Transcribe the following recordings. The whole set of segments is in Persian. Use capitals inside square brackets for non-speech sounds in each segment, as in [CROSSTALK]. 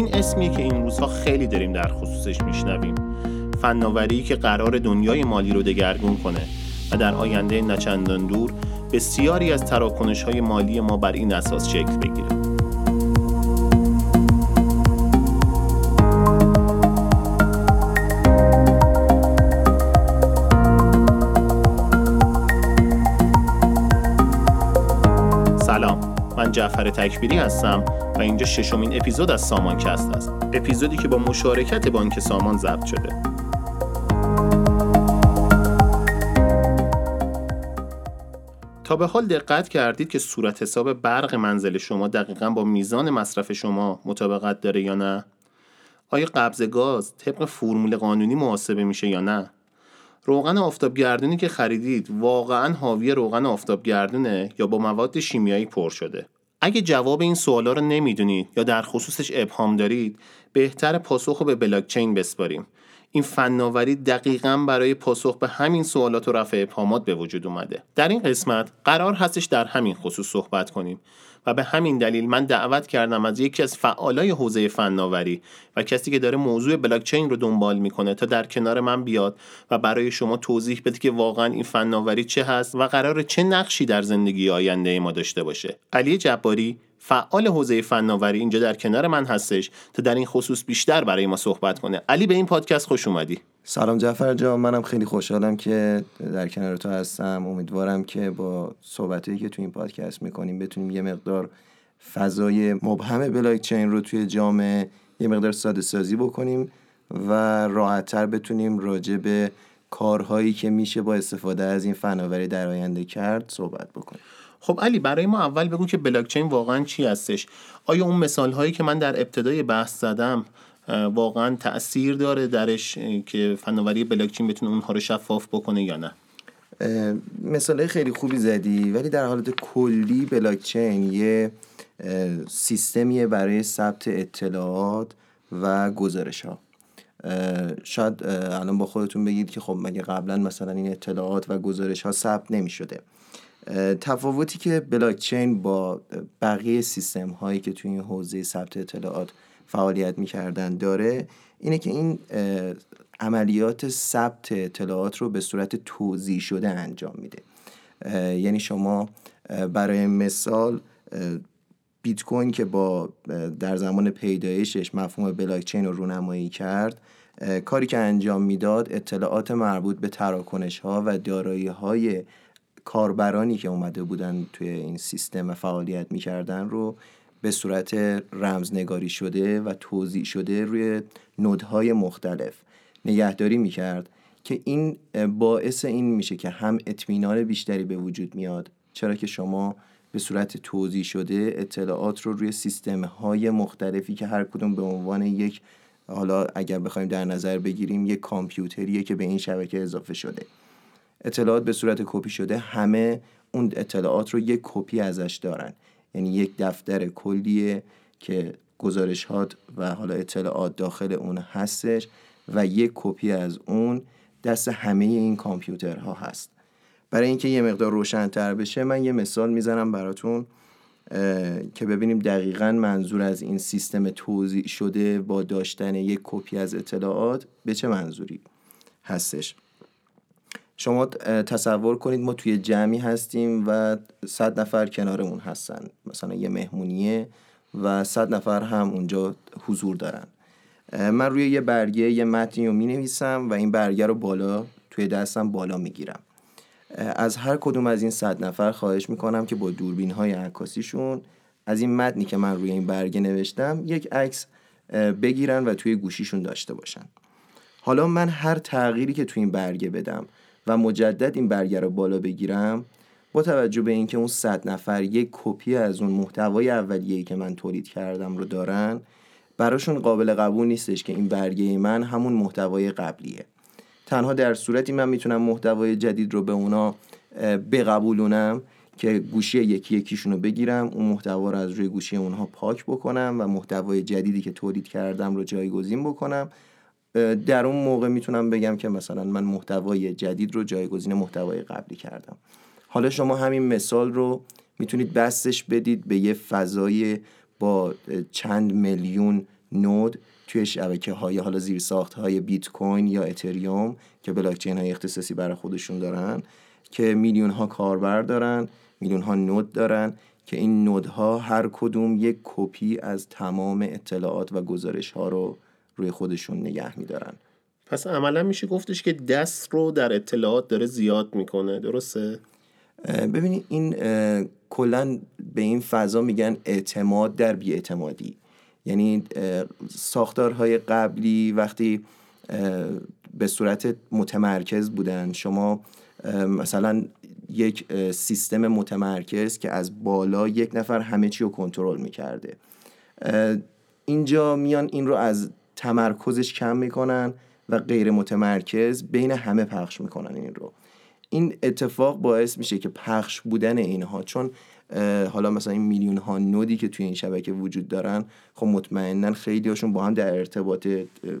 این اسمی که این روزها خیلی داریم در خصوصش میشنویم. فناوری که قرار دنیای مالی رو دگرگون کنه و در آینده نچندان دور بسیاری از تراکنش های مالی ما بر این اساس شکل بگیره. جعفر تکبیری هستم و اینجا ششمین اپیزود از سامانکست است اپیزودی که با مشارکت بانک سامان ضبط شده تا به حال دقت کردید که صورت حساب برق منزل شما دقیقا با میزان مصرف شما مطابقت داره یا نه؟ آیا قبض گاز طبق فرمول قانونی محاسبه میشه یا نه؟ روغن آفتابگردونی که خریدید واقعا حاوی روغن آفتابگردونه یا با مواد شیمیایی پر شده اگه جواب این سوالا رو نمی‌دونید یا در خصوصش ابهام دارید بهتر پاسخ رو به بلاکچین بسپاریم. این فناوری دقیقا برای پاسخ به همین سوالات و رفع ابهامات به وجود اومده. در این قسمت قرار هستش در همین خصوص صحبت کنیم. و به همین دلیل من دعوت کردم از یکی از فعالای حوزه فناوری و کسی که داره موضوع بلاکچین رو دنبال می‌کنه تا در کنار من بیاد و برای شما توضیح بده که واقعا این فناوری چه هست و قرار چه نقشی در زندگی آینده ما داشته باشه. علی جباری فعال حوزه فناوری اینجا در کنار من هستش تا در این خصوص بیشتر برای ما صحبت کنه. علی به این پادکست خوش اومدی. سلام جعفر جان منم خیلی خوشحالم که در کنار تو هستم. امیدوارم که با صحبتایی که تو این پادکست می‌کنیم بتونیم یه مقدار فضای مبهم بلاک چین رو توی جامعه یه مقدار ساده سازی بکنیم و راحتتر بتونیم راجع به کارهایی که میشه با استفاده از این فناوری در آینده کرد صحبت بکنیم. خب علی برای ما اول بگو که بلاکچین واقعا چی هستش؟ آیا اون مثال هایی که من در ابتدای بحث زدم واقعا تاثیر داره درش که فناوری بلاکچین بتونه اونها رو شفاف بکنه یا نه؟ مثال خیلی خوبی زدی ولی در حالت کلی بلاکچین یه سیستمیه برای ثبت اطلاعات و گزارش ها شاید الان با خودتون بگید که خب مگه قبلا مثلا این اطلاعات و گزارش ها ثبت نمی شده تفاوتی که بلاکچین با بقیه سیستم هایی که توی این حوزه ثبت اطلاعات فعالیت می‌کردن داره اینه که این عملیات ثبت اطلاعات رو به صورت توضیح شده انجام میده. یعنی شما برای مثال بیت کوین که با در زمان پیدایشش مفهوم بلاکچین رو رونمایی کرد کاری که انجام می‌داد اطلاعات مربوط به تراکنش ها و دارایی های کاربرانی که اومده بودن توی این سیستم فعالیت می‌کردن رو به صورت رمزنگاری شده و توضیح شده روی نودهای مختلف نگهداری می‌کرد که این باعث این میشه که هم اطمینان بیشتری به وجود میاد. چرا که شما به صورت توضیح شده اطلاعات رو روی سیستم های مختلفی که هر کدوم به عنوان یک حالا اگر بخوایم در نظر بگیریم یک کامپیوتریه که به این شبکه اضافه شده. اطلاعات به صورت کپی شده همه اون اطلاعات رو یک کپی ازش دارن. یعنی یک دفتر کلیه که گزارشات و حالا اطلاعات داخل اون هستش و یک کپی از اون دست همه این کامپیوترها هست. برای اینکه یه مقدار روشنتر بشه من یه مثال می‌زنم براتون که ببینیم دقیقا منظور از این سیستم توزیع شده با داشتن یک کپی از اطلاعات به چه منظوری هستش. شما تصور کنید ما توی جمعی هستیم و صد نفر کنارمون هستن. مثلا یه مهمونیه و صد نفر هم اونجا حضور دارن. من روی یه برگه یه متنی رو می نویسم و این برگه رو بالا توی دستم بالا می گیرم از هر کدوم از این صد نفر خواهش می‌کنم که با دوربین های عکاسیشون از این متنی که من روی این برگه نوشتم یک عکس بگیرن و توی گوشیشون داشته باشن. حالا من هر تغییری که توی این برگه بدم و مجدد این برگه رو بالا بگیرم با توجه به اینکه اون صد نفر یک کپی از اون محتوای اولیه‌ای که من تولید کردم رو دارن براشون قابل قبول نیستش که این برگه من همون محتوای قبلیه. تنها در صورتی من می‌تونم محتوای جدید رو به اونا بقبولونم که گوشی یکی یکیشون رو بگیرم اون محتوا رو از روی گوشی اونها پاک بکنم و محتوای جدیدی که تولید کردم رو جایگزین بکنم در اون موقع می‌تونم بگم که مثلا من محتوای جدید رو جایگزین محتوای قبلی کردم. حالا شما همین مثال رو می‌تونید بستش بدید به یه فضای با چند میلیون نود توی شبکه های حالا زیر ساخت های بیت کوین یا اتریوم که بلاکچین های اختصاصی برای خودشون دارن که میلیون ها کاربر دارن میلیون ها نود دارن که این نودها هر کدوم یک کپی از تمام اطلاعات و گزارش ها رو روی خودشون نگه میدارن. پس عملا میشه گفتش که دست رو در اطلاعات داره زیاد می‌کنه درسته؟ ببینید این کلا به این فضا میگن اعتماد در بیاعتمادی. یعنی ساختارهای قبلی وقتی به صورت متمرکز بودن شما مثلا یک سیستم متمرکز که از بالا یک نفر همه چی رو کنترل می‌کرده. اینجا میان این رو از تمرکزش کم می‌کنن و غیر متمرکز بین همه پخش می‌کنن این رو. این اتفاق باعث میشه که پخش بودن اینها چون حالا مثلا این میلیون ها node ی که توی این شبکه وجود دارن خب مطمئنا خیلی هاشون با هم در ارتباط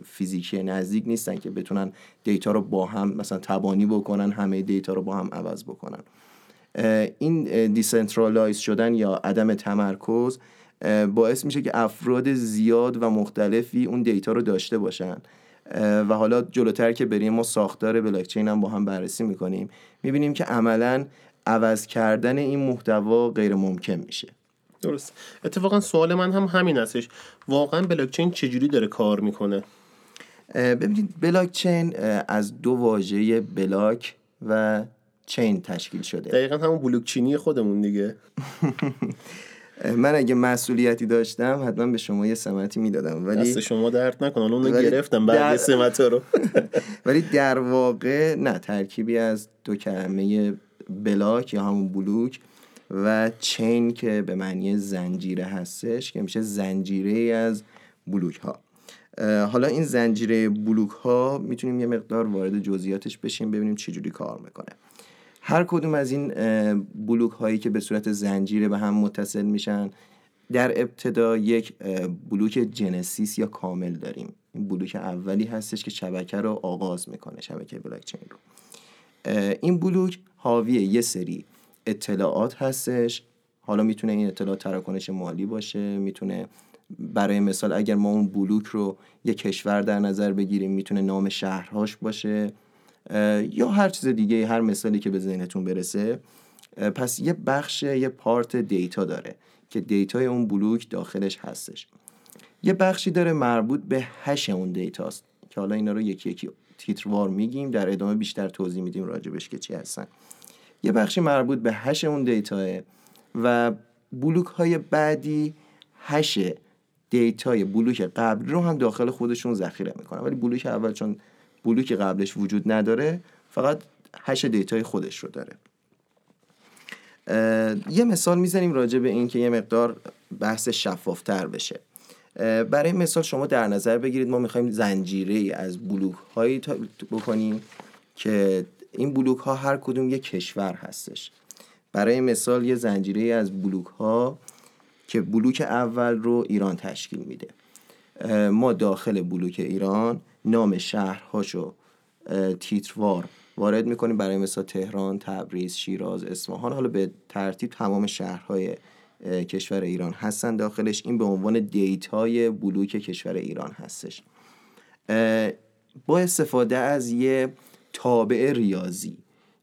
فیزیکی نزدیک نیستن که بتونن data رو با هم مثلا تبانی بکنن همه data رو با هم عوض بکنن. این decentralize شدن یا عدم تمرکز باعث میشه که افراد زیاد و مختلفی اون دیتا رو داشته باشن. و حالا جلوتر که بریم ما ساختار بلاکچین هم با هم بررسی می‌کنیم می‌بینیم که عملا عوض کردن این محتوا غیر ممکن میشه. درست. اتفاقا سوال من هم همین هستش واقعا بلاکچین چجوری داره کار می‌کنه؟ ببینید بلاکچین از دو واژه بلاک و چین تشکیل شده. دقیقا همون بلوکچینی خودمون دیگه. [LAUGHS] من اگه مسئولیتی داشتم حتما به شما یه سمتی می‌دادم. ولی دست شما درد نکن اونو گرفتم بعد در... سمت رو. [LAUGHS] ولی در واقع نه ترکیبی از دو کلمه بلاک یا همون بلوک و چین که به معنی زنجیره هستش که میشه زنجیره از بلوک ها حالا این زنجیره بلوک ها می‌تونیم یه مقدار وارد جزئیاتش بشیم ببینیم چجوری کار می‌کنه. هر کدوم از این بلوک هایی که به صورت زنجیره به هم متصل میشن در ابتدا یک بلوک جنسیس یا کامل داریم. این بلوک اولی هستش که شبکه رو آغاز می‌کنه شبکه بلاک چین رو. این بلوک حاوی یه سری اطلاعات هستش. حالا می‌تونه این اطلاعات تراکنش مالی باشه می‌تونه برای مثال اگر ما اون بلوک رو یه کشور در نظر بگیریم می‌تونه نام شهرهاش باشه. یا هر چیز دیگه هر مثالی که به ذهنتون برسه. پس یه بخش یه part data داره که data ی اون بلوک داخلش هستش. یه بخشی داره مربوط به hash اون data ست که حالا اینا رو یکی یکی تیتروار میگیم در ادامه بیشتر توضیح میدیم راجبش که چی هستن. یه بخشی مربوط به hash اون data ه و بلوک های بعدی hash data ی بلوک قبل رو هم داخل خودشون ذخیره می‌کنن. ولی بلوک اول چون بلوک قبلش وجود نداره فقط hash data ی خودش رو داره. یه مثال می‌زنیم راجع به این که یه مقدار بحث شفافتر بشه. برای مثال شما در نظر بگیرید ما می‌خوایم زنجیره از بلوک هایی بکنیم که این بلوک ها هر کدوم یه کشور هستش. برای مثال یه زنجیره از بلوک ها که بلوک اول رو ایران تشکیل میده. ما داخل بلوک ایران نام شهرهاشو تیتروار وارد می‌کنیم برای مثال تهران، تبریز، شیراز، اصفهان. حالا به ترتیب تمام شهرهای کشور ایران هستن داخلش. این به عنوان دیتای بلوک کشور ایران هستش. با استفاده از یه تابع ریاضی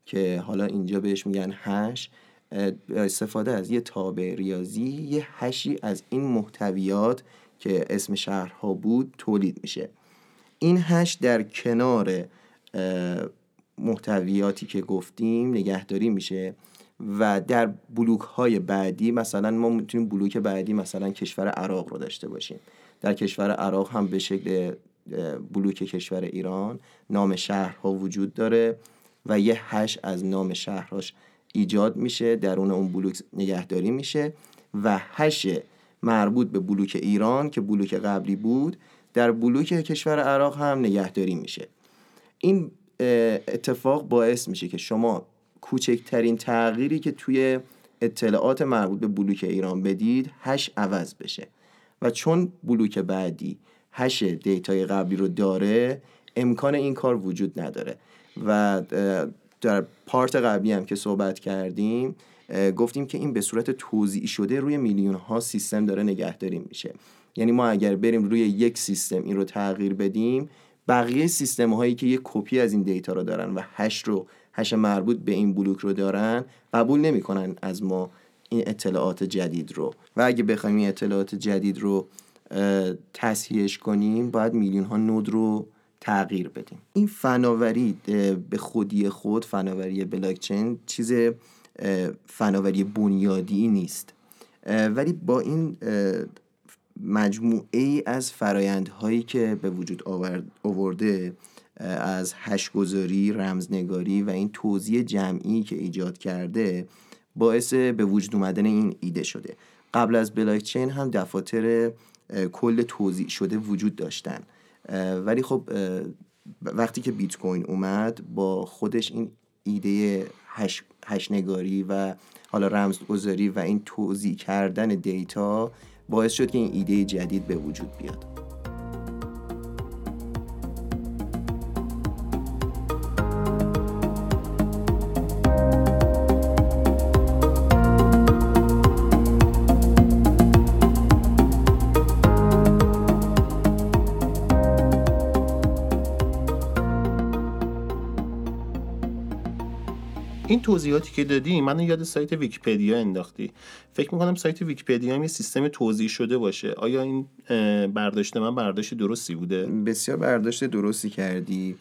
که حالا اینجا بهش میگن hash استفاده از یه تابع ریاضی یه hash ی از این محتویات که اسم شهرها بود تولید میشه. این hash در کنار محتویاتی که گفتیم نگهداری میشه و در بلوک های بعدی مثلا ما می‌تونیم بلوک بعدی مثلا کشور عراق رو داشته باشیم. در کشور عراق هم به شکل بلوک کشور ایران نام شهرها وجود داره و یه hash از نام شهرهاش ایجاد میشه درون اون بلوک نگهداری میشه و hash مربوط به بلوک ایران که بلوک قبلی بود در بلوک کشور عراق هم نگهداری میشه. این اتفاق باعث میشه که شما کوچکترین تغییری که توی اطلاعات مربوط به بلوک ایران بدید hash عوض بشه. و چون بلوک بعدی hash data ی قبلی رو داره امکان این کار وجود نداره. و در part قبلی هم که صحبت کردیم گفتیم که این به صورت توزیع شده روی میلیون ها سیستم داره نگهداری میشه. یعنی ما اگر بریم روی یک سیستم این رو تغییر بدیم بقیه سیستم هایی که یک کپی از این data رو دارن و hash رو hash مربوط به این بلوک رو دارن قبول نمی‌کنن از ما این اطلاعات جدید رو. و اگه بخوایم این اطلاعات جدید رو تصحیحش کنیم باید میلیون ها node رو تغییر بدیم. این فناوری به خودی خود فناوری بلاکچین چیز فناوری بنیادی نیست. ولی با این مجموعه ای از فرایندهایی که به وجود آورده از هشگذاری، رمزنگاری و این توضیح جمعی که ایجاد کرده باعث به وجود اومدن این ایده شده. قبل از بلاکچین هم دفاتر کل توضیح شده وجود داشتن. ولی خب وقتی که بیت کوین اومد با خودش این ایده هش, هشنگاری و حالا رمزگذاری و این توضیح کردن دیتا باعث شد که این ایده جدید به وجود بیاد. این توضیحاتی که دادی منو یاد سایت ویکیپدیا انداختی. فکر می‌کنم سایت ویکیپدیا هم یه سیستم توزیع شده باشه. آیا این برداشت من برداشت درستی بوده؟ بسیار برداشت درستی کردی.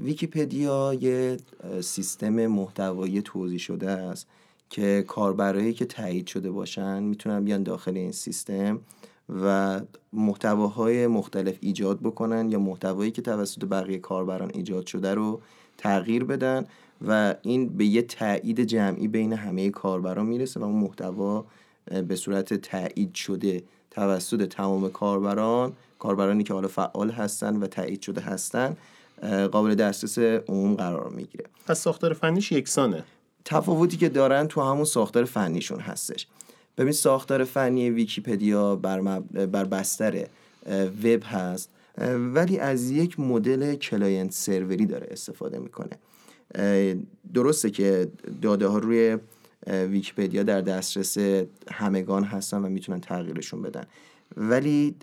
ویکیپدیا یه سیستم محتوایی توزیع شده است که کاربرایی که تایید شده باشن می‌تونن بیان داخل این سیستم و محتواهای مختلف ایجاد بکنن یا محتوایی که توسط بقیه کاربران ایجاد شده رو تغییر بدن و این به یه تایید جمعی بین همه کاربران می‌رسه و اون محتوا به صورت تایید شده توسط تمام کاربران کاربرانی که حالا فعال هستن و تایید شده هستن قابل دسترس عموم قرار می‌گیره. پس ساختار فنیش یکسانه. تفاوتی که دارن تو همون ساختار فنیشون هستش. ببین ساختار فنی ویکیپدیا بر, بر بستر وب هست ولی از یک مدل client server ی داره استفاده می‌کنه. درسته که داده ها روی ویکیپدیا در دسترس همگان هستن و می‌تونن تغییرشون بدن. ولی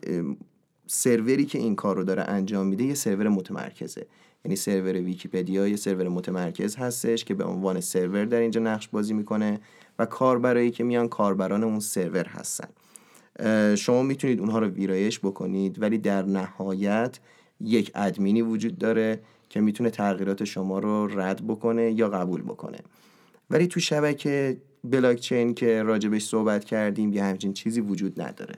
سروری که این کار رو داره انجام میده یه سرور متمرکزه. یعنی سرور ویکیپدیا یه سرور متمرکز هستش که به عنوان سرور در اینجا نقش بازی می‌کنه و کاربرایی که میان کاربران اون سرور هستن. شما می‌تونید اونها رو ویرایش بکنید ولی در نهایت یک ادمینی وجود داره که می‌تونه تغییرات شما رو رد بکنه یا قبول بکنه. ولی تو شبکه بلاکچین که راجبش صحبت کردیم یه همچین چیزی وجود نداره.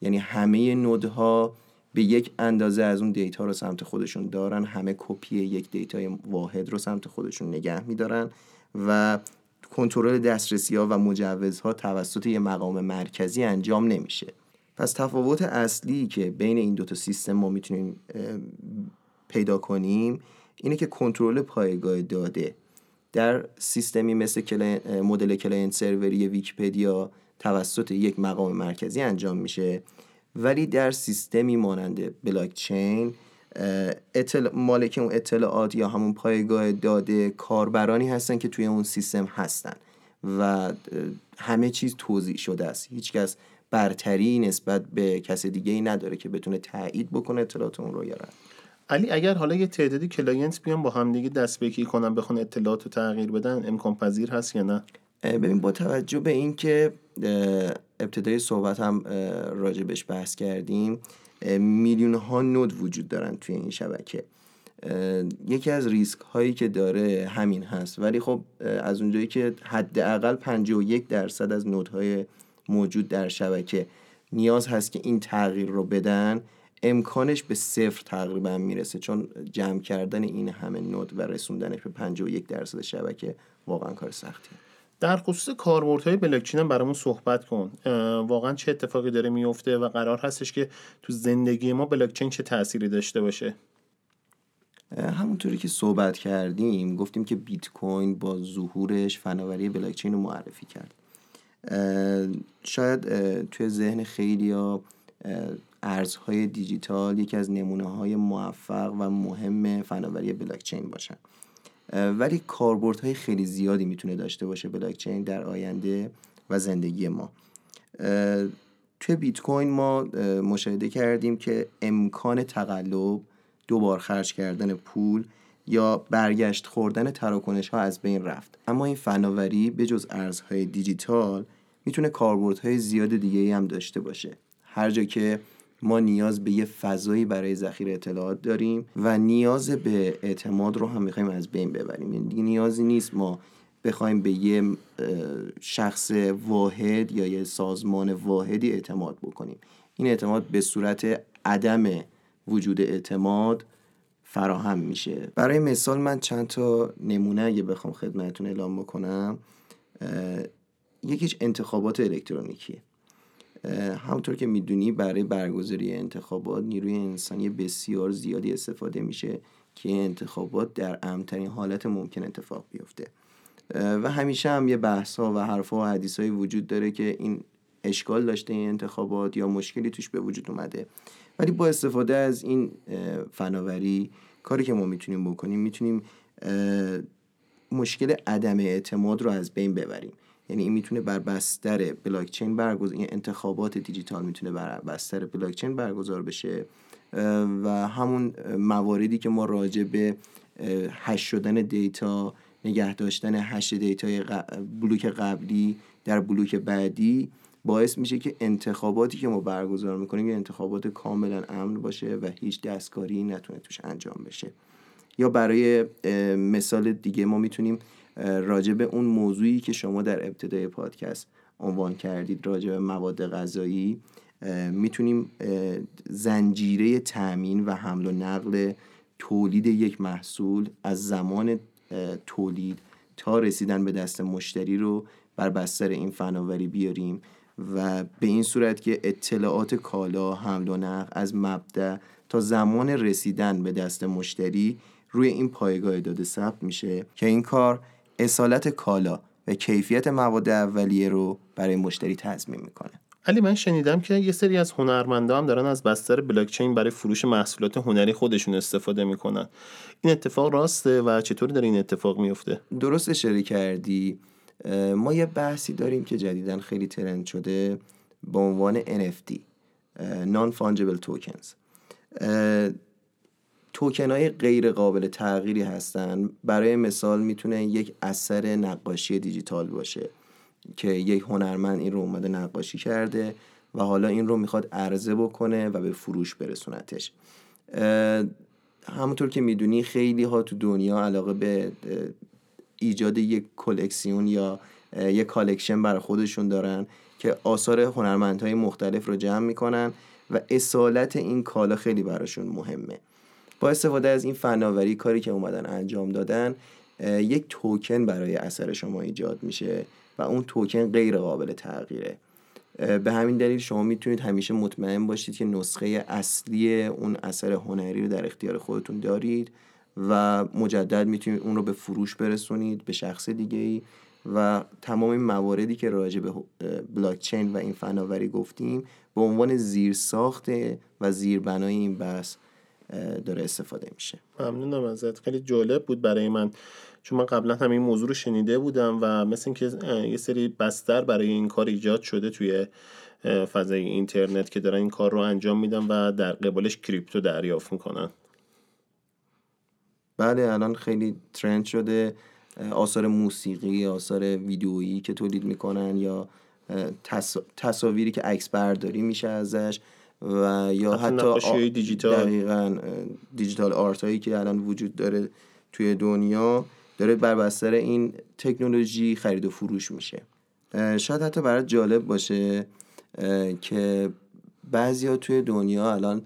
یعنی همه node ها به یک اندازه از اون data رو سمت خودشون دارن همه کپی یک data ی واحد رو سمت خودشون نگه میدارن و کنترل دسترسی ها و مجوزها توسط یه مقام مرکزی انجام نمیشه. پس تفاوت اصلی که بین این دوتا سیستم ما می‌تونیم پیدا کنیم اینه که کنترل پایگاه داده. در سیستمی مثل مدل client server ی ویکیپدیا توسط یک مقام مرکزی انجام میشه. ولی در سیستمی مانند بلاکچین اطلاع مالک اون اطلاعات یا همون پایگاه داده کاربرانی هستن که توی اون سیستم هستن و همه چیز توزیع شده است. هیچکس برتری نسبت به کس دیگه ای نداره که بتونه تایید بکنه اطلاعات اون رو یا علی اگر حالا یه تعدادی client بیان با هم دیگه دست به یکی کنن بخوان اطلاعات رو تغییر بدن امکان پذیر هست یا نه؟ ببین با توجه به اینکه ابتدای صحبت هم راجبش بحث کردیم میلیون ها node وجود دارن توی این شبکه. یکی از ریسک هایی که داره همین هست. ولی خب از اونجایی که حداقل 51 درصد از نودهای موجود در شبکه نیاز هست که این تغییر رو بدن امکانش به صفر تقریبا می‌رسه چون جمع کردن این همه نود و رسوندنش به 51 درصد شبکه واقعا کار سختیه. در خصوص کاربردهای بلاکچین هم برامون صحبت کن. واقعا چه اتفاقی داره میفته و قرار هستش که تو زندگی ما بلاکچین چه تأثیری داشته باشه؟ همونطوری که صحبت کردیم گفتیم که بیت کوین با ظهورش فناوری بلاکچین رو معرفی کرد. شاید توی ذهن خیلی ها ارزهای دیجیتال یکی از نمونه های موفق و مهم فناوری بلاکچین باشن. ولی کاربردهای خیلی زیادی می‌تونه داشته باشه بلاکچین در آینده و زندگی ما. توی بیت کوین ما مشاهده کردیم که امکان تقلب دوبار خرج کردن پول یا برگشت خوردن تراکنش ها از بین رفت. اما این فناوری به جز ارزهای دیجیتال می‌تونه کاربردهای زیاد دیگه هم داشته باشه. هر جا که ما نیاز به یه فضایی برای ذخیره اطلاعات داریم و نیاز به اعتماد رو هم می‌خوایم از بین ببریم. یعنی نیازی نیست ما بخوایم به یه شخص واحد یا یه سازمان واحدی اعتماد بکنیم. این اعتماد به صورت عدم وجود اعتماد فراهم میشه. برای مثال من چند تا نمونه اگه بخوام خدمتتون اعلام بکنم یکیش انتخابات الکترونیکی همونطور که می‌دونی برای برگزاری انتخابات نیروی انسانی بسیار زیادی استفاده میشه که انتخابات در امترین حالت ممکن اتفاق بیفته. و همیشه هم یه بحث ها و حرف ها و حدیث های وجود داره که این اشکال داشته این انتخابات یا مشکلی توش به وجود اومده. ولی با استفاده از این فناوری کاری که ما می‌تونیم بکنیم می‌تونیم مشکل عدم اعتماد رو از بین ببریم. یعنی این می‌تونه بر بستر بلاکچین برگزار این انتخابات دیجیتال می‌تونه بر بستر بلاکچین برگزار بشه. و همون مواردی که ما راجع به hash شدن data نگه داشتن hash data ی بلوک قبلی در بلوک بعدی باعث میشه که انتخاباتی که ما برگزار می‌کنیم یه انتخابات کاملا امن باشه و هیچ دستکاری نتونه توش انجام بشه. یا برای مثال دیگه ما می‌تونیم راجع به اون موضوعی که شما در ابتدای پادکست عنوان کردید راجع به مواد غذایی می‌تونیم زنجیره تأمین و حمل و نقل تولید یک محصول از زمان تولید تا رسیدن به دست مشتری رو بر بستر این فناوری بیاریم و به این صورت که اطلاعات کالا حمل و نقل از مبدع تا زمان رسیدن به دست مشتری روی این پایگاه داده ثبت میشه که این کار اصالت کالا و کیفیت مواد اولیه رو برای مشتری تضمین می‌کنه. علی من شنیدم که یه سری از هنرمندا هم دارن از بستر بلاکچین برای فروش محصولات هنری خودشون استفاده می‌کنن. این اتفاق راسته و چطور داره این اتفاق میفته درست اشاره کردی. ما یه بحثی داریم که جدیدا خیلی ترند شده به عنوان NFT Non Fungible Tokens. توکن های غیر قابل تغییری هستن. برای مثال می‌تونه یک اثر نقاشی دیجیتال باشه که یک هنرمند این رو اومده نقاشی کرده و حالا این رو می‌خواد عرضه بکنه و به فروش برسونتش. همونطور که می‌دونی خیلی ها تو دنیا علاقه به ایجاد یک کلکسیون یا یک collection برای خودشون دارن که آثار هنرمندهای مختلف رو جمع می‌کنن و اصالت این کالا خیلی براشون مهمه. با استفاده از این فناوری کاری که اومدن انجام دادن یک توکن برای اثر شما ایجاد میشه و اون توکن غیر قابل تغییره. به همین دلیل شما می‌تونید همیشه مطمئن باشید که نسخه اصلی اون اثر هنری رو در اختیار خودتون دارید و مجدد می‌تونید اون رو به فروش برسونید به شخص دیگه ای و تمام این مواردی که راجع به بلاکچین و این فناوری گفتیم به عنوان زیر ساخته و زیربنای این بحث داره استفاده میشه. ممنونم ازت خیلی جالب بود برای من. چون من قبلا همین موضوع رو شنیده بودم و مثل اینکه یه سری بستر برای این کار ایجاد شده توی فضای اینترنت که دارن این کار رو انجام میدن و در قبالش کریپتو دریافت می‌کنن. بله الان خیلی ترند شده آثار موسیقی آثار ویدیویی که تولید می‌کنن یا تصاویری که عکس برداری میشه ازش. و یا حتی دیجیتال. دقیقا دیجیتال آرت هایی که الان وجود داره توی دنیا داره بر بستر این تکنولوژی خرید و فروش میشه. شاید حتی برای جالب باشه که بعضیا توی دنیا الان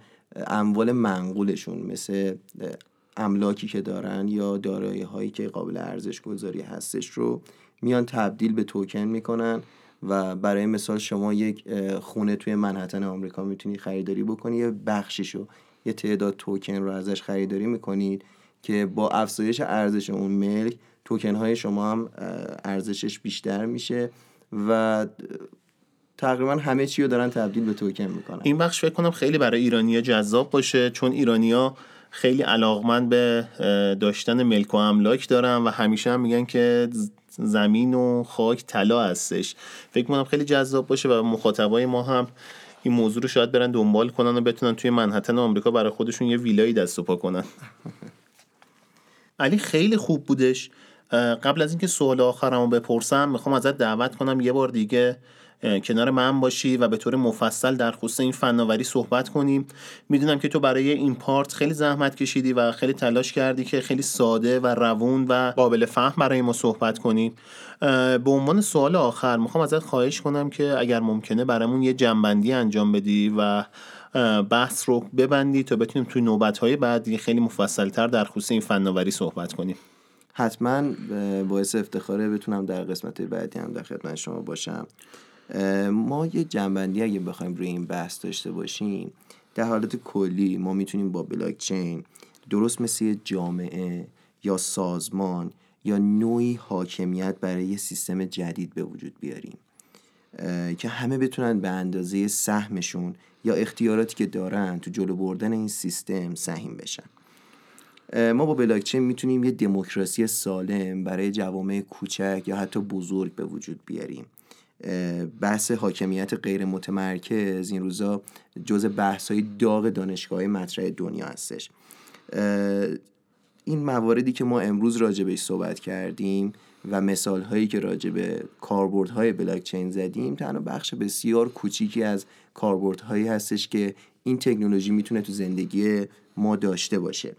اموال منقولشون مثل املاکی که دارن یا دارایی هایی که قابل ارزش گذاری هستش رو میان تبدیل به توکن می‌کنن. و برای مثال شما یک خونه توی منحتن آمریکا می‌تونی خریداری بکنی یه بخشیشو یه تعداد توکن رو ازش خریداری می‌کنید که با افزایش ارزش اون ملک توکن های شما هم ارزشش بیشتر میشه و تقریبا همه چی رو دارن تبدیل به توکن می‌کنن. این بخش فکر کنم خیلی برای ایرانیا جذاب باشه چون ایرانیا خیلی علاقمند به داشتن ملک و املاک دارن و همیشه هم میگن که زمین و خاک طلا هستش. فکر کنم خیلی جذاب باشه و مخاطبای ما هم این موضوع رو شاید برن دنبال کنن و بتونن توی منحتن آمریکا برای خودشون یه ویلایی دست و پا کنن. علی خیلی خوب بودش. قبل از اینکه سوال آخرمو بپرسم می‌خوام ازت دعوت کنم یه بار دیگه کنار من باشی و به طور مفصل در خصوص این فناوری صحبت کنیم. می‌دونم که تو برای این پارت خیلی زحمت کشیدی و خیلی تلاش کردی که خیلی ساده و روون و قابل فهم برای ما صحبت کنی. به عنوان سوال آخر می‌خوام ازت خواهش کنم که اگر ممکنه برامون یه جنبندی انجام بدی و بحث رو ببندی تا بتونیم توی نوبت بعدی خیلی مفصلتر در خصوص این فناوری صحبت کنیم. حتما باعث افتخاره بتونم در قسمت بعدی هم در خدمت شما باشم. ما یه جنبندی اگه بخوایم روی این بحث داشته باشیم در حالت کلی ما می‌تونیم با بلاک چین درست مثل جامعه یا سازمان یا نوعی حاکمیت برای یه سیستم جدید به وجود بیاریم که همه بتونن به اندازه سهمشون یا اختیاراتی که دارن تو جلو بردن این سیستم سهیم بشن. ما با بلاکچین می‌تونیم یه دموکراسی سالم برای جوامع کوچک یا حتی بزرگ به وجود بیاریم. بحث حاکمیت غیر متمرکز این روزا جز بحث های داغ دانشگاه مطرح دنیا هستش. این مواردی که ما امروز راجع بهش صحبت کردیم و مثال هایی که راجع به کاربرد های بلاک چین زدیم تنها بخش بسیار کوچیکی از کاربرد هایی هستش که این تکنولوژی می‌تونه تو زندگی ما داشته باشه.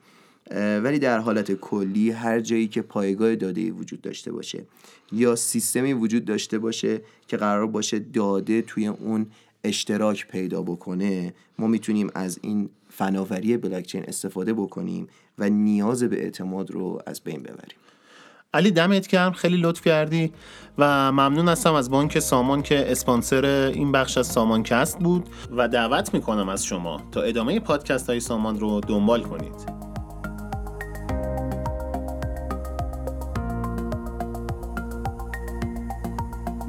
ولی در حالت کلی هر جایی که پایگاه داده وجود داشته باشه یا سیستمی وجود داشته باشه که قرار باشه داده توی اون اشتراک پیدا بکنه ما می‌تونیم از این فناوری بلاکچین استفاده بکنیم و نیاز به اعتماد رو از بین ببریم. علی دمت گرم. خیلی لطف کردی و ممنون هستم از بانک سامان که اسپانسر این بخش از سامانکست بود و دعوت می‌کنم از شما تا ادامه پادکست های سامان رو دنبال کنید.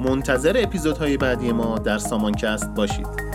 منتظر اپیزودهای بعدی ما در سامانکست باشید.